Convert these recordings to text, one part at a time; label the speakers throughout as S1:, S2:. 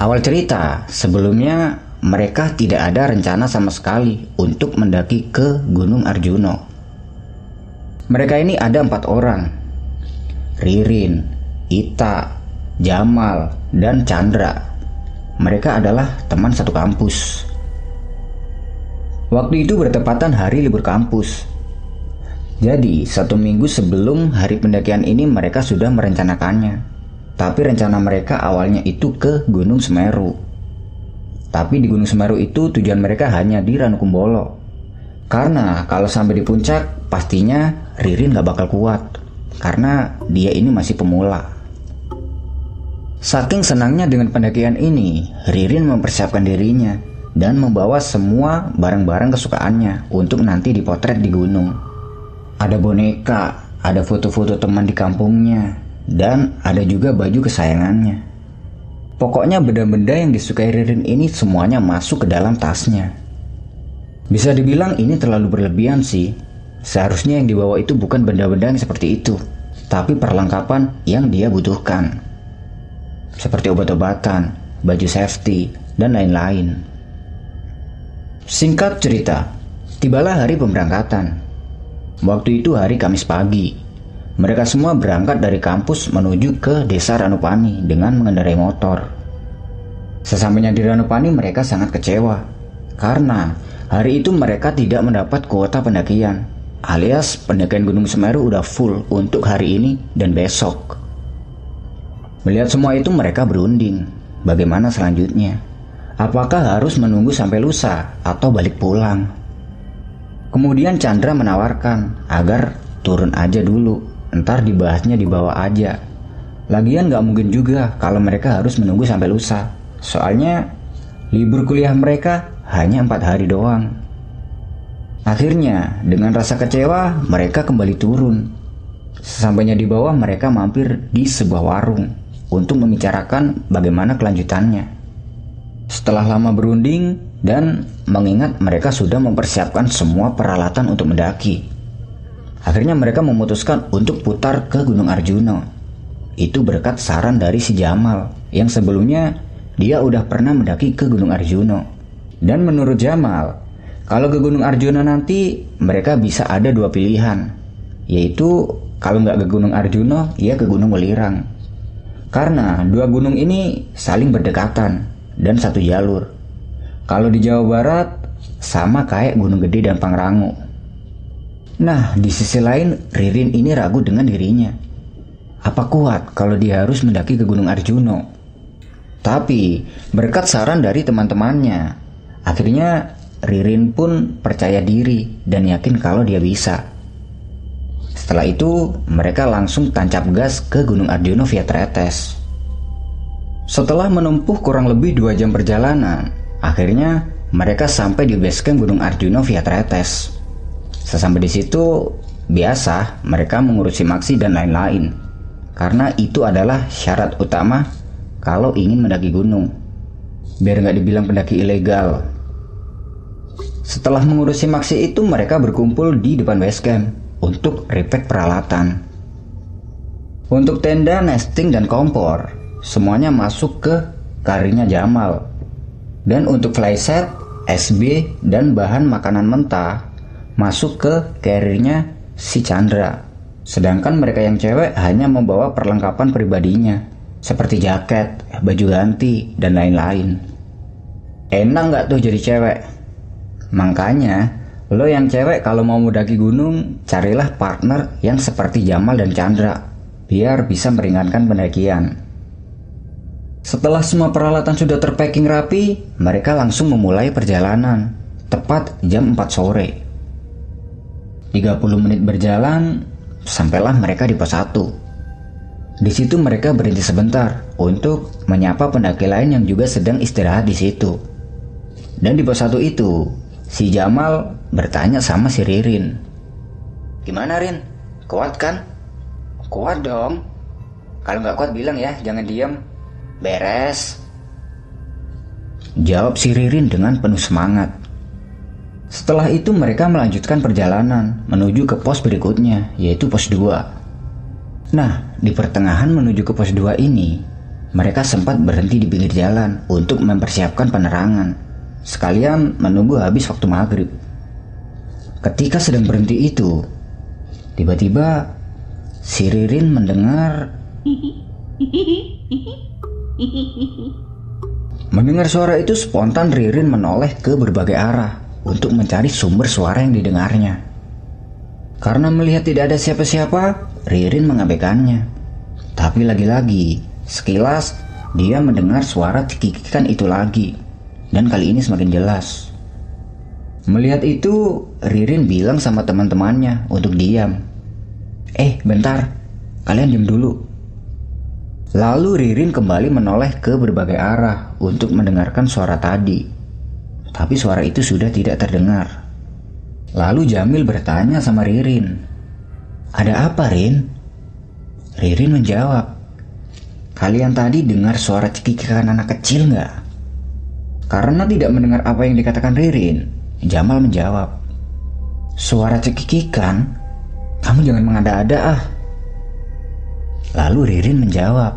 S1: Awal cerita, sebelumnya mereka tidak ada rencana sama sekali untuk mendaki ke Gunung Arjuno. Mereka ini ada empat orang, Ririn, Ita, Jamal, dan Chandra. Mereka adalah teman satu kampus. Waktu itu bertepatan hari libur kampus. Jadi, satu minggu sebelum hari pendakian ini mereka sudah merencanakannya. Tapi rencana mereka awalnya itu ke Gunung Semeru. Tapi di Gunung Semeru itu tujuan mereka hanya di Ranukumbolo. Karena kalau sampai di puncak, pastinya Ririn gak bakal kuat. Karena dia ini masih pemula. Saking senangnya dengan pendakian ini, Ririn mempersiapkan dirinya dan membawa semua barang-barang kesukaannya untuk nanti dipotret di gunung. Ada boneka, ada foto-foto teman di kampungnya, dan ada juga baju kesayangannya. Pokoknya benda-benda yang disukai Ririn ini semuanya masuk ke dalam tasnya. Bisa dibilang ini terlalu berlebihan sih. Seharusnya yang dibawa itu bukan benda-benda yang seperti itu, tapi perlengkapan yang dia butuhkan. Seperti obat-obatan, baju safety, dan lain-lain. Singkat cerita, tibalah hari pemberangkatan. Waktu itu hari Kamis pagi, mereka semua berangkat dari kampus menuju ke desa Ranupani dengan mengendarai motor. Sesampainya di Ranupani mereka sangat kecewa karena hari itu mereka tidak mendapat kuota pendakian alias pendakian Gunung Semeru udah full untuk hari ini dan besok. Melihat semua itu mereka berunding bagaimana selanjutnya. Apakah harus menunggu sampai lusa atau balik pulang? Kemudian Chandra menawarkan agar turun aja dulu Ntar dibahasnya di bawah aja. Lagian gak mungkin juga kalau mereka harus menunggu sampai lusa. Soalnya libur kuliah mereka hanya empat hari doang. Akhirnya, dengan rasa kecewa, mereka kembali turun. Sesampainya di bawah, mereka mampir di sebuah warung untuk membicarakan bagaimana kelanjutannya. Setelah lama berunding dan mengingat mereka sudah mempersiapkan semua peralatan untuk mendaki, Akhirnya mereka memutuskan untuk putar ke Gunung Arjuno. Itu berkat saran dari si Jamal yang sebelumnya dia udah pernah mendaki ke Gunung Arjuno. Dan menurut Jamal, kalau ke Gunung Arjuno nanti mereka bisa ada dua pilihan, yaitu kalau nggak ke Gunung Arjuno, ya ke Gunung Welirang. Karena dua gunung ini saling berdekatan dan satu jalur. Kalau di Jawa Barat sama kayak Gunung Gede dan Pangrango. Nah, di sisi lain, Ririn ini ragu dengan dirinya. Apa kuat kalau dia harus mendaki ke Gunung Arjuno? Tapi, berkat saran dari teman-temannya, akhirnya Ririn pun percaya diri dan yakin kalau dia bisa. Setelah itu, mereka langsung tancap gas ke Gunung Arjuno via tretes. Setelah menempuh kurang lebih dua jam perjalanan, akhirnya mereka sampai di base camp Gunung Arjuno via tretes. Sesampai di situ, biasa mereka mengurusi maksi dan lain-lain. Karena itu adalah syarat utama kalau ingin mendaki gunung. Biar nggak dibilang pendaki ilegal. Setelah mengurusi maksi itu, mereka berkumpul di depan base camp untuk repack peralatan. Untuk tenda, nesting, dan kompor, semuanya masuk ke karinya Jamal. Dan untuk flyset, SB, dan bahan makanan mentah masuk ke carriernya si Chandra. Sedangkan mereka yang cewek hanya membawa perlengkapan pribadinya, seperti jaket, baju ganti, dan lain-lain. Enak nggak tuh jadi cewek? Makanya, lo yang cewek kalau mau mendaki gunung, carilah partner yang seperti Jamal dan Chandra, biar bisa meringankan pendakian. Setelah semua peralatan sudah terpacking rapi, mereka langsung memulai perjalanan, tepat jam 4 sore. 30 menit berjalan, sampailah mereka di pos 1. Di situ mereka berhenti sebentar untuk menyapa pendaki lain yang juga sedang istirahat di situ. Dan di pos 1 itu, si Jamal bertanya sama si Ririn. Gimana Rin? Kuat kan? Kuat dong. Kalau nggak kuat bilang ya, jangan diam. Beres. Jawab si Ririn dengan penuh semangat. Setelah itu mereka melanjutkan perjalanan menuju ke pos berikutnya, yaitu pos 2. Nah, di pertengahan menuju ke pos 2 ini, mereka sempat berhenti di pinggir jalan untuk mempersiapkan penerangan, sekalian menunggu habis waktu maghrib. Ketika sedang berhenti itu, tiba-tiba si Ririn mendengar Mendengar suara itu spontan Ririn menoleh ke berbagai arah untuk mencari sumber suara yang didengarnya. Karena melihat tidak ada siapa-siapa, Ririn mengabaikannya. Tapi lagi-lagi, sekilas dia mendengar suara cekikikan itu lagi, dan kali ini semakin jelas. Melihat itu, Ririn bilang sama teman-temannya untuk diam. Eh, bentar, kalian diam dulu. Lalu Ririn kembali menoleh ke berbagai arah untuk mendengarkan suara tadi. Tapi suara itu sudah tidak terdengar. Lalu Jamil bertanya sama Ririn. Ada apa Rin? Ririn menjawab. Kalian tadi dengar suara cekikikan anak kecil nggak? Karena tidak mendengar apa yang dikatakan Ririn, Jamal menjawab. Suara cekikikan? Kamu jangan mengada-ada ah. Lalu Ririn menjawab,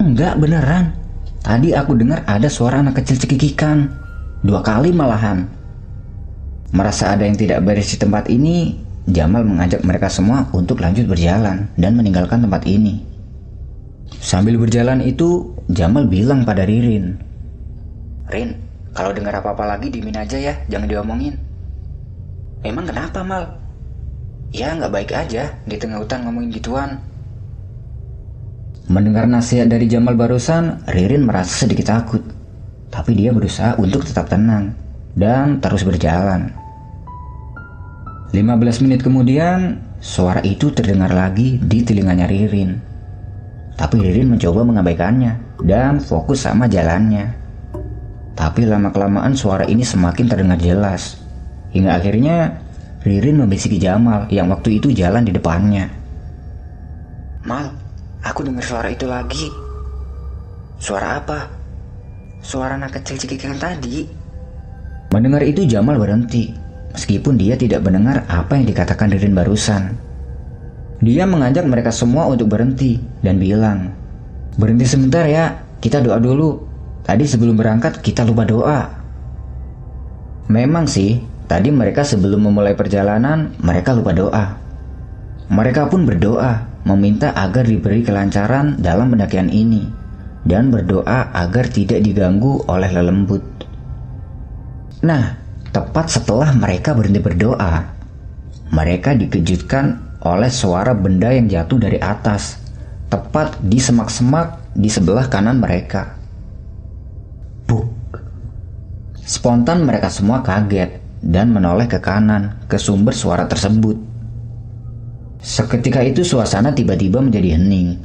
S1: Enggak beneran, tadi aku dengar ada suara anak kecil cekikikan, dua kali malahan. Merasa ada yang tidak beres di tempat ini, Jamal mengajak mereka semua untuk lanjut berjalan dan meninggalkan tempat ini. Sambil berjalan itu, Jamal bilang pada Ririn, Rin, kalau dengar apa-apa lagi dimin aja ya, jangan diomongin. Emang kenapa Mal? Ya nggak baik aja di tengah hutan ngomongin gituan. Mendengar nasihat dari Jamal barusan, Ririn merasa sedikit takut. Tapi dia berusaha untuk tetap tenang dan terus berjalan. 15 menit kemudian, suara itu terdengar lagi di telinganya Ririn. Tapi Ririn mencoba mengabaikannya dan fokus sama jalannya. Tapi lama-kelamaan suara ini semakin terdengar jelas. Hingga akhirnya Ririn membisiki Jamal yang waktu itu jalan di depannya. Mal, Aku dengar suara itu lagi. Suara apa? Suara anak kecil cekikikan tadi. Mendengar itu Jamal berhenti, meskipun dia tidak mendengar apa yang dikatakan Ririn barusan. Dia mengajak mereka semua untuk berhenti dan bilang, Berhenti sebentar ya, kita doa dulu. Tadi sebelum berangkat kita lupa doa. Memang sih, tadi mereka sebelum memulai perjalanan, mereka lupa doa. Mereka pun berdoa meminta agar diberi kelancaran dalam pendakian ini dan berdoa agar tidak diganggu oleh lelembut. Nah, tepat setelah mereka berhenti berdoa, mereka dikejutkan oleh suara benda yang jatuh dari atas, tepat di semak-semak di sebelah kanan mereka. Buk. Spontan mereka semua kaget dan menoleh ke kanan ke sumber suara tersebut. Seketika itu suasana tiba-tiba menjadi hening.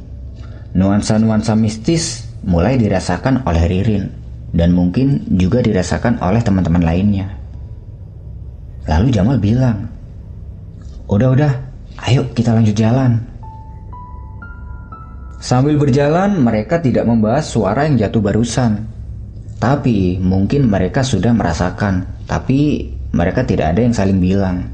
S1: Nuansa-nuansa mistis mulai dirasakan oleh Ririn dan mungkin juga dirasakan oleh teman-teman lainnya. Lalu Jamal bilang, Udah-udah, ayo kita lanjut jalan. Sambil berjalan, mereka tidak membahas suara yang jatuh barusan. Tapi mungkin mereka sudah merasakan, tapi mereka tidak ada yang saling bilang.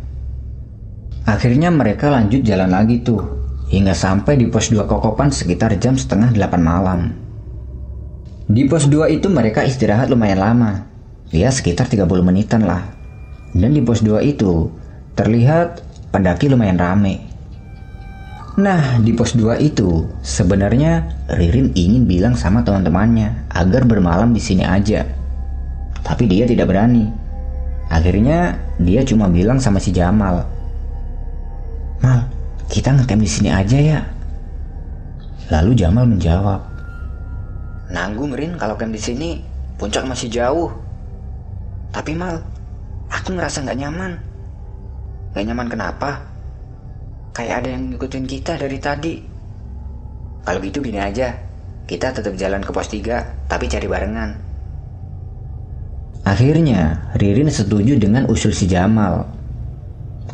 S1: Akhirnya mereka lanjut jalan lagi tuh, hingga sampai di pos 2 Kokopan sekitar jam setengah 8 malam. Di pos 2 itu mereka istirahat lumayan lama, ya sekitar 30 menitan lah. Dan di pos 2 itu terlihat pendaki lumayan rame. Nah, di pos 2 itu sebenarnya Ririn ingin bilang sama teman-temannya agar bermalam di sini aja. Tapi dia tidak berani. Akhirnya dia cuma bilang sama si Jamal Mal, kita ngetem di sini aja ya. Lalu Jamal menjawab, Nanggung Rin kalau camp di sini, puncak masih jauh. Tapi Mal, aku ngerasa nggak nyaman. Gak nyaman kenapa? Kayak ada yang ngikutin kita dari tadi. Kalau gitu gini aja, kita tetap jalan ke pos 3, tapi cari barengan. Akhirnya, Ririn setuju dengan usul si Jamal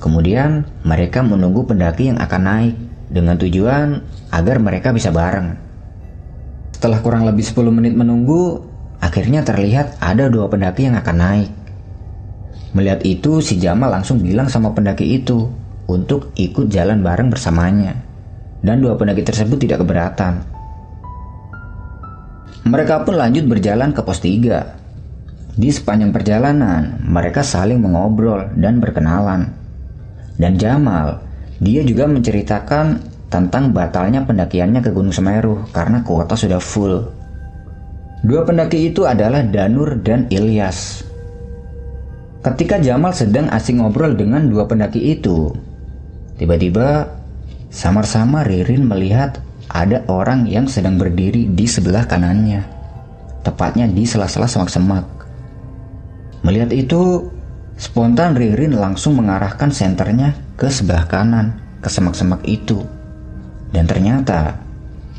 S1: Kemudian mereka menunggu pendaki yang akan naik dengan tujuan agar mereka bisa bareng. Setelah kurang lebih 10 menit menunggu, akhirnya terlihat ada dua pendaki yang akan naik. Melihat itu, si Jamal langsung bilang sama pendaki itu untuk ikut jalan bareng bersamanya. Dan dua pendaki tersebut tidak keberatan. Mereka pun lanjut berjalan ke pos 3. Di sepanjang perjalanan, mereka saling mengobrol dan berkenalan. Dan Jamal, dia juga menceritakan tentang batalnya pendakiannya ke Gunung Semeru karena kuota sudah full. Dua pendaki itu adalah Danur dan Ilyas. Ketika Jamal sedang asing ngobrol dengan dua pendaki itu, tiba-tiba samar-samar Ririn melihat ada orang yang sedang berdiri di sebelah kanannya, tepatnya di sela-sela semak-semak. Melihat itu, spontan Ririn langsung mengarahkan senternya ke sebelah kanan, ke semak-semak itu. Dan ternyata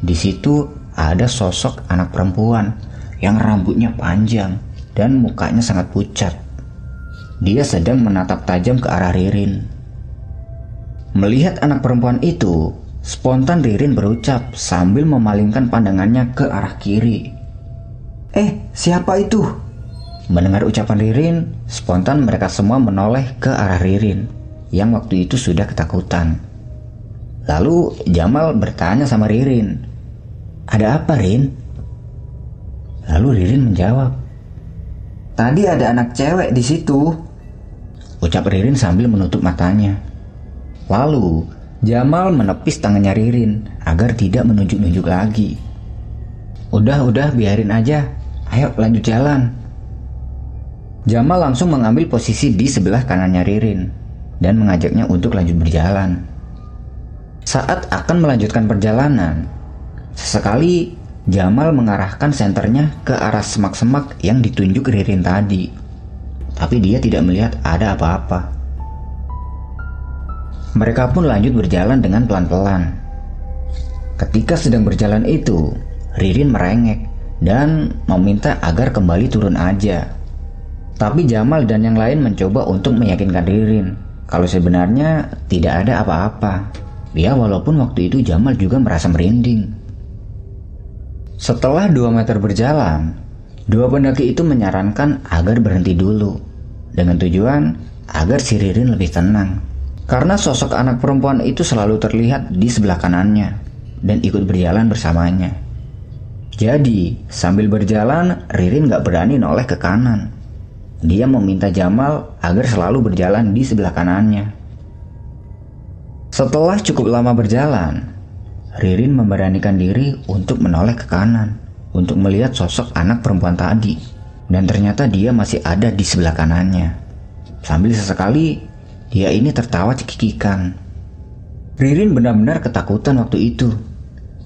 S1: di situ ada sosok anak perempuan yang rambutnya panjang dan mukanya sangat pucat. Dia sedang menatap tajam ke arah Ririn. Melihat anak perempuan itu, spontan Ririn berucap sambil memalingkan pandangannya ke arah kiri. Eh, siapa itu? Mendengar ucapan Ririn, spontan mereka semua menoleh ke arah Ririn yang waktu itu sudah ketakutan. Lalu Jamal bertanya sama Ririn, "Ada apa, Rin?" Lalu Ririn menjawab, "Tadi ada anak cewek di situ." Ucap Ririn sambil menutup matanya. Lalu Jamal menepis tangannya Ririn agar tidak menunjuk-nunjuk lagi. Udah, udah, biarin aja. Ayo lanjut jalan. Jamal langsung mengambil posisi di sebelah kanannya Ririn dan mengajaknya untuk lanjut berjalan. Saat akan melanjutkan perjalanan, sesekali Jamal mengarahkan senternya ke arah semak-semak yang ditunjuk Ririn tadi. Tapi dia tidak melihat ada apa-apa. Mereka pun lanjut berjalan dengan pelan-pelan. Ketika sedang berjalan itu, Ririn merengek dan meminta agar kembali turun aja. Tapi Jamal dan yang lain mencoba untuk meyakinkan Ririn kalau sebenarnya tidak ada apa-apa. Ya walaupun waktu itu Jamal juga merasa merinding. Setelah dua meter berjalan, dua pendaki itu menyarankan agar berhenti dulu dengan tujuan agar si Ririn lebih tenang. Karena sosok anak perempuan itu selalu terlihat di sebelah kanannya dan ikut berjalan bersamanya. Jadi, sambil berjalan, Ririn gak berani noleh ke kanan. Dia meminta Jamal agar selalu berjalan di sebelah kanannya. Setelah cukup lama berjalan, Ririn memberanikan diri untuk menoleh ke kanan untuk melihat sosok anak perempuan tadi. Dan ternyata dia masih ada di sebelah kanannya. Sambil sesekali, dia ini tertawa cekikikan. Ririn benar-benar ketakutan waktu itu.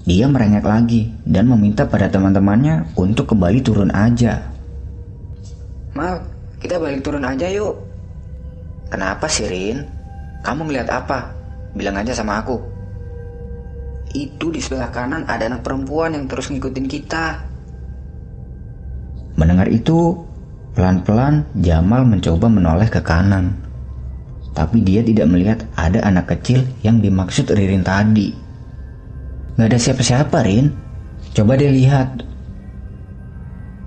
S1: Dia merengek lagi dan meminta pada teman-temannya untuk kembali turun aja.
S2: Mal, kita balik turun aja yuk.
S1: Kenapa sih Rin? Kamu ngeliat apa? Bilang aja sama aku.
S2: Itu di sebelah kanan ada anak perempuan yang terus ngikutin kita.
S1: Mendengar itu, pelan-pelan Jamal mencoba menoleh ke kanan. Tapi dia tidak melihat ada anak kecil yang dimaksud Ririn tadi. Gak ada siapa-siapa, Rin. Coba dia lihat,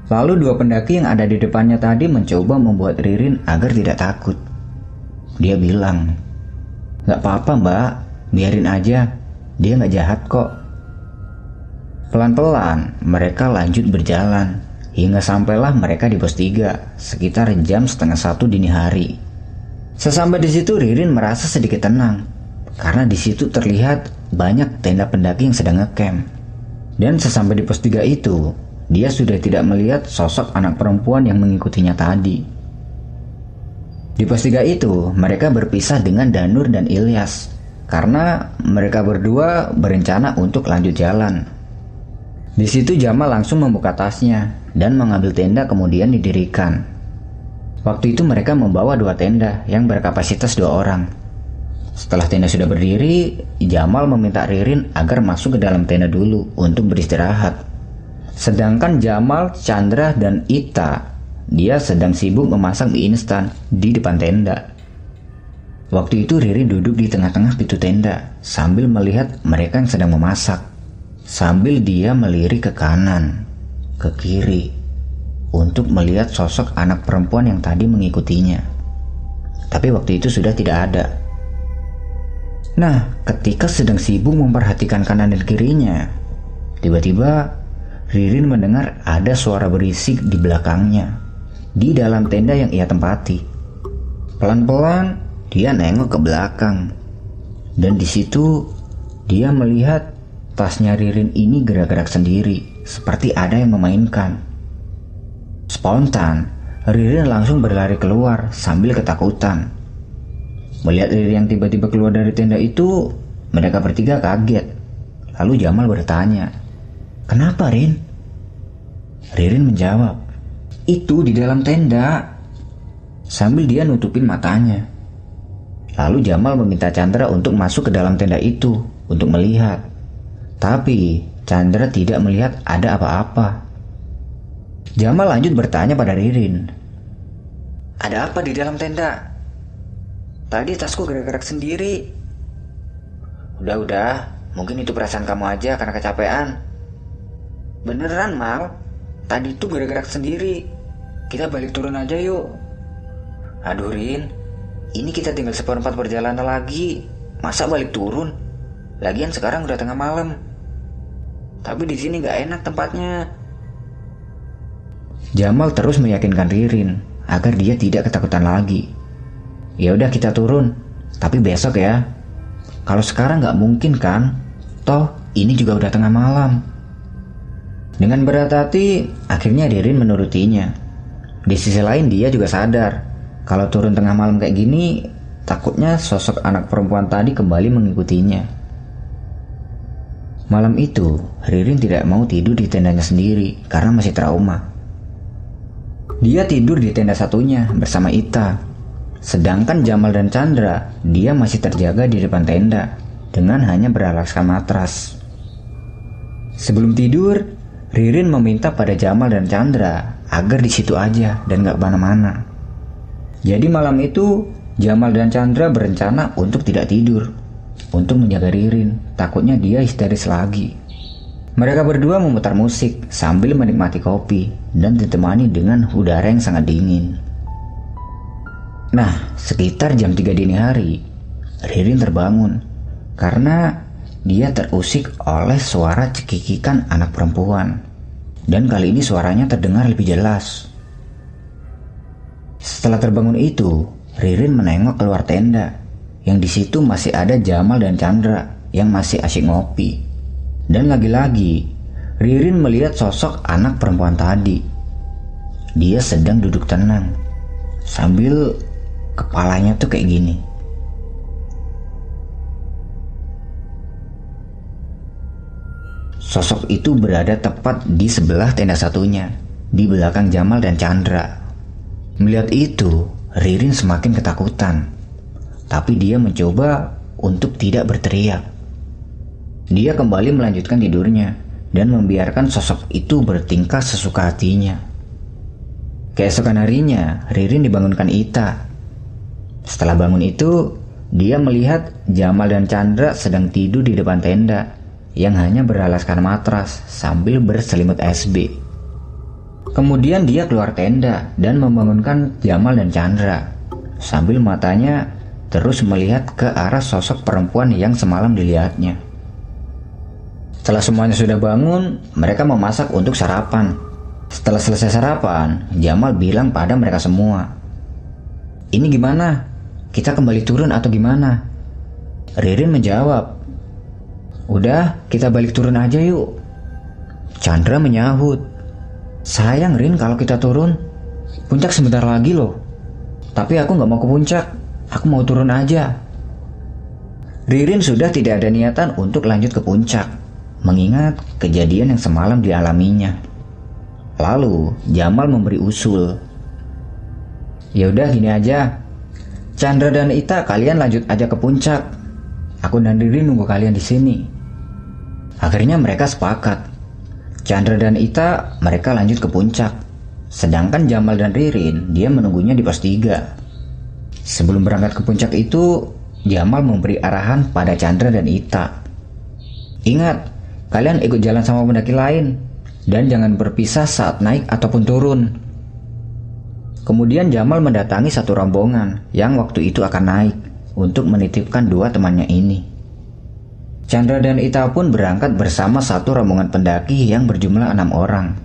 S1: Lalu dua pendaki yang ada di depannya tadi mencoba membuat Ririn agar tidak takut. Dia bilang, Gak apa-apa mbak, biarin aja, dia gak jahat kok. Pelan-pelan mereka lanjut berjalan hingga sampailah mereka di pos 3 sekitar jam setengah satu dini hari. Sesampai di situ Ririn merasa sedikit tenang karena di situ terlihat banyak tenda pendaki yang sedang ngecamp. Dan sesampai di pos 3 itu, dia sudah tidak melihat sosok anak perempuan yang mengikutinya tadi. Di pos tiga itu, mereka berpisah dengan Danur dan Ilyas karena mereka berdua berencana untuk lanjut jalan. Di situ Jamal langsung membuka tasnya dan mengambil tenda kemudian didirikan. Waktu itu mereka membawa dua tenda yang berkapasitas dua orang. Setelah tenda sudah berdiri, Jamal meminta Ririn agar masuk ke dalam tenda dulu untuk beristirahat. Sedangkan Jamal, Chandra, dan Ita, dia sedang sibuk memasak mie instan di depan tenda. Waktu itu Riri duduk di tengah-tengah pintu tenda sambil melihat mereka yang sedang memasak. Sambil dia melirik ke kanan, ke kiri, untuk melihat sosok anak perempuan yang tadi mengikutinya. Tapi waktu itu sudah tidak ada. Nah, ketika sedang sibuk memperhatikan kanan dan kirinya, tiba-tiba Ririn mendengar ada suara berisik di belakangnya, di dalam tenda yang ia tempati. Pelan-pelan dia nengok ke belakang, dan di situ dia melihat tasnya Ririn ini gerak-gerak sendiri, seperti ada yang memainkan. Spontan, Ririn langsung berlari keluar sambil ketakutan. Melihat Ririn yang tiba-tiba keluar dari tenda itu, mereka bertiga kaget. Lalu Jamal bertanya, Kenapa Rin? Ririn menjawab, Itu di dalam tenda. Sambil dia nutupin matanya. Lalu Jamal meminta Chandra untuk masuk ke dalam tenda itu untuk melihat. Tapi Chandra tidak melihat ada apa-apa. Jamal lanjut bertanya pada Ririn.
S2: Ada apa di dalam tenda? Tadi tasku gerak-gerak sendiri.
S1: Udah-udah, Mungkin itu perasaan kamu aja karena kecapean.
S2: Beneran, Mal. Tadi tuh gerak-gerak sendiri. Kita balik turun aja yuk.
S1: Aduh, Rin. Ini kita tinggal seperempat perjalanan lagi. Masa balik turun? Lagian sekarang udah tengah malam.
S2: Tapi di sini nggak enak tempatnya.
S1: Jamal terus meyakinkan Ririn agar dia tidak ketakutan lagi. Ya udah kita turun, tapi besok ya. Kalau sekarang nggak mungkin kan? Toh ini juga udah tengah malam. Dengan berat hati, akhirnya Ririn menurutinya. Di sisi lain dia juga sadar kalau turun tengah malam kayak gini, takutnya sosok anak perempuan tadi kembali mengikutinya. Malam itu, Ririn tidak mau tidur di tendanya sendiri karena masih trauma. Dia tidur di tenda satunya bersama Ita Sedangkan Jamal dan Chandra, dia masih terjaga di depan tenda dengan hanya beralaskan matras. Sebelum tidur, Ririn meminta pada Jamal dan Chandra agar di situ aja dan gak mana-mana. Jadi malam itu, Jamal dan Chandra berencana untuk tidak tidur, untuk menjaga Ririn, takutnya dia histeris lagi. Mereka berdua memutar musik sambil menikmati kopi dan ditemani dengan udara yang sangat dingin. Nah, sekitar jam 3 dini hari, Ririn terbangun karena dia terusik oleh suara cekikikan anak perempuan. Dan kali ini suaranya terdengar lebih jelas. Setelah terbangun itu, Ririn menengok keluar tenda, yang di situ masih ada Jamal dan Chandra yang masih asyik ngopi. Dan lagi-lagi, Ririn melihat sosok anak perempuan tadi. Dia sedang duduk tenang, sambil kepalanya tuh kayak gini. Sosok itu berada tepat di sebelah tenda satunya, di belakang Jamal dan Chandra. Melihat itu, Ririn semakin ketakutan. Tapi dia mencoba untuk tidak berteriak. Dia kembali melanjutkan tidurnya dan membiarkan sosok itu bertingkah sesuka hatinya. Keesokan harinya, Ririn dibangunkan Ita setelah bangun itu, dia melihat Jamal dan Chandra sedang tidur di depan tenda yang hanya beralaskan matras sambil berselimut SB. Kemudian dia keluar tenda dan membangunkan Jamal dan Chandra sambil matanya terus melihat ke arah sosok perempuan yang semalam dilihatnya. Setelah semuanya sudah bangun, mereka memasak untuk sarapan. Setelah selesai sarapan, Jamal bilang pada mereka semua, "Ini gimana? Kita kembali turun atau gimana? Ririn menjawab, Udah, kita balik turun aja yuk. Chandra menyahut, Sayang Rin kalau kita turun. Puncak sebentar lagi loh. Tapi aku nggak mau ke puncak. Aku mau turun aja. Ririn sudah tidak ada niatan untuk lanjut ke puncak, mengingat kejadian yang semalam dialaminya. Lalu Jamal memberi usul. Ya udah gini aja, Chandra dan Ita kalian lanjut aja ke puncak. Aku dan Riri nunggu kalian di sini. Akhirnya mereka sepakat. Chandra dan Ita mereka lanjut ke puncak. Sedangkan Jamal dan Ririn dia menunggunya di pos 3. Sebelum berangkat ke puncak itu, Jamal memberi arahan pada Chandra dan Ita. Ingat, kalian ikut jalan sama pendaki lain dan jangan berpisah saat naik ataupun turun. Kemudian Jamal mendatangi satu rombongan yang waktu itu akan naik untuk menitipkan dua temannya ini. Chandra dan Ita pun berangkat bersama satu rombongan pendaki yang berjumlah enam orang.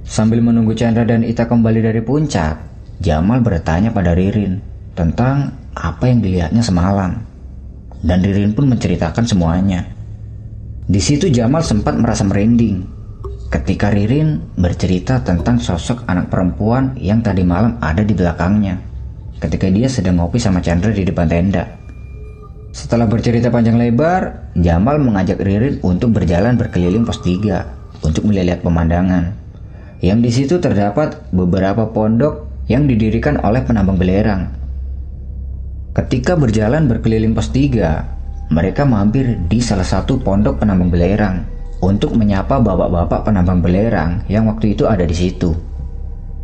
S1: Sambil menunggu Chandra dan Ita kembali dari puncak, Jamal bertanya pada Ririn tentang apa yang dilihatnya semalam. Dan Ririn pun menceritakan semuanya. Di situ Jamal sempat merasa merinding ketika Ririn bercerita tentang sosok anak perempuan yang tadi malam ada di belakangnya ketika dia sedang ngopi sama Chandra di depan tenda. Setelah bercerita panjang lebar, Jamal mengajak Ririn untuk berjalan berkeliling pos 3 untuk melihat pemandangan. Yang di situ terdapat beberapa pondok yang didirikan oleh penambang belerang. Ketika berjalan berkeliling pos 3, mereka mampir di salah satu pondok penambang belerang untuk menyapa bapak-bapak penambang belerang yang waktu itu ada di situ.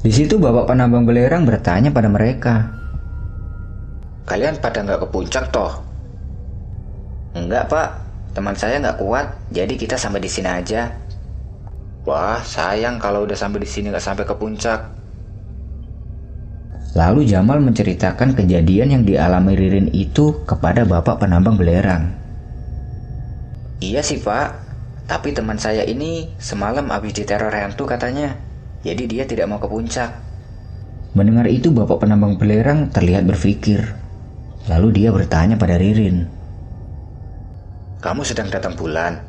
S1: Di situ bapak penambang belerang bertanya pada mereka,
S2: "Kalian pada nggak ke puncak toh?"
S1: Enggak pak, teman saya nggak kuat, jadi kita sampai di sini aja.
S2: Wah, sayang kalau udah sampai di sini nggak sampai ke puncak.
S1: Lalu Jamal menceritakan kejadian yang dialami Ririn itu kepada bapak penambang belerang.
S2: Iya sih pak, tapi teman saya ini semalam habis diteror hantu katanya, jadi dia tidak mau ke puncak.
S1: Mendengar itu bapak penambang belerang terlihat berpikir. Lalu dia bertanya pada Ririn,
S2: kamu sedang datang bulan?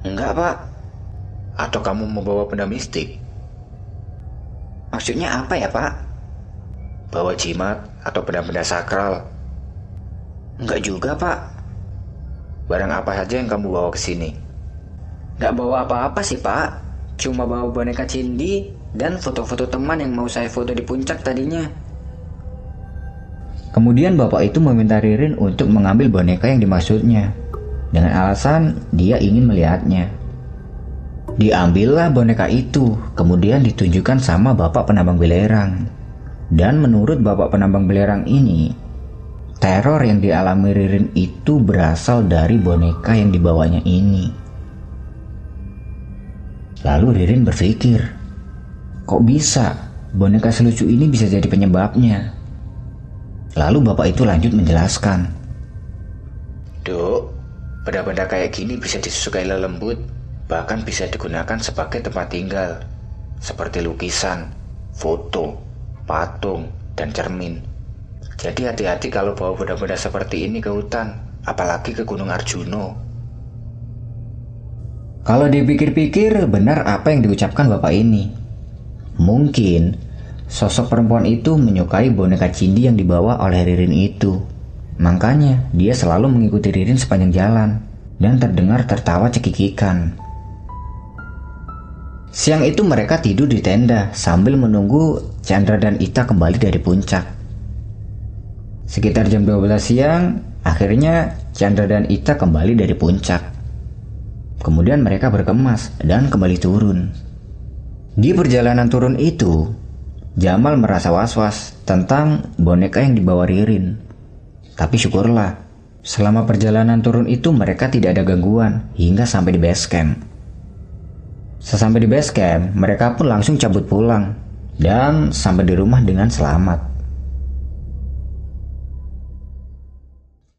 S1: Enggak, Pak.
S2: Atau kamu membawa benda mistik?
S1: Maksudnya apa ya, Pak?
S2: Bawa jimat atau benda-benda sakral?
S1: Enggak juga, Pak.
S2: Barang apa saja yang kamu bawa ke sini?
S1: Enggak bawa apa-apa sih, Pak. Cuma bawa boneka cindi dan foto-foto teman yang mau saya foto di puncak tadinya. Kemudian bapak itu meminta Ririn untuk mengambil boneka yang dimaksudnya dengan alasan dia ingin melihatnya. Diambillah boneka itu, kemudian ditunjukkan sama bapak penambang belerang. Dan menurut bapak penambang belerang ini, teror yang dialami Ririn itu berasal dari boneka yang dibawanya ini. Lalu Ririn berpikir, kok bisa boneka selucu ini bisa jadi penyebabnya? Lalu bapak itu lanjut menjelaskan.
S2: Dok, benda-benda kayak gini bisa disusukai lembut, bahkan bisa digunakan sebagai tempat tinggal, seperti lukisan, foto, patung, dan cermin. Jadi hati-hati kalau bawa benda-benda seperti ini ke hutan, apalagi ke Gunung Arjuno.
S1: Kalau dipikir-pikir, benar apa yang diucapkan bapak ini. Mungkin Sosok perempuan itu menyukai boneka cindi yang dibawa oleh Ririn itu. Makanya dia selalu mengikuti Ririn sepanjang jalan dan terdengar tertawa cekikikan. Siang itu mereka tidur di tenda sambil menunggu Chandra dan Ita kembali dari puncak. Sekitar jam 12 siang, akhirnya Chandra dan Ita kembali dari puncak. Kemudian mereka berkemas dan kembali turun. Di perjalanan turun itu, Jamal merasa was-was tentang boneka yang dibawa Ririn. Tapi syukurlah, selama perjalanan turun itu mereka tidak ada gangguan hingga sampai di base camp. Sesampai di base camp, mereka pun langsung cabut pulang dan sampai di rumah dengan selamat.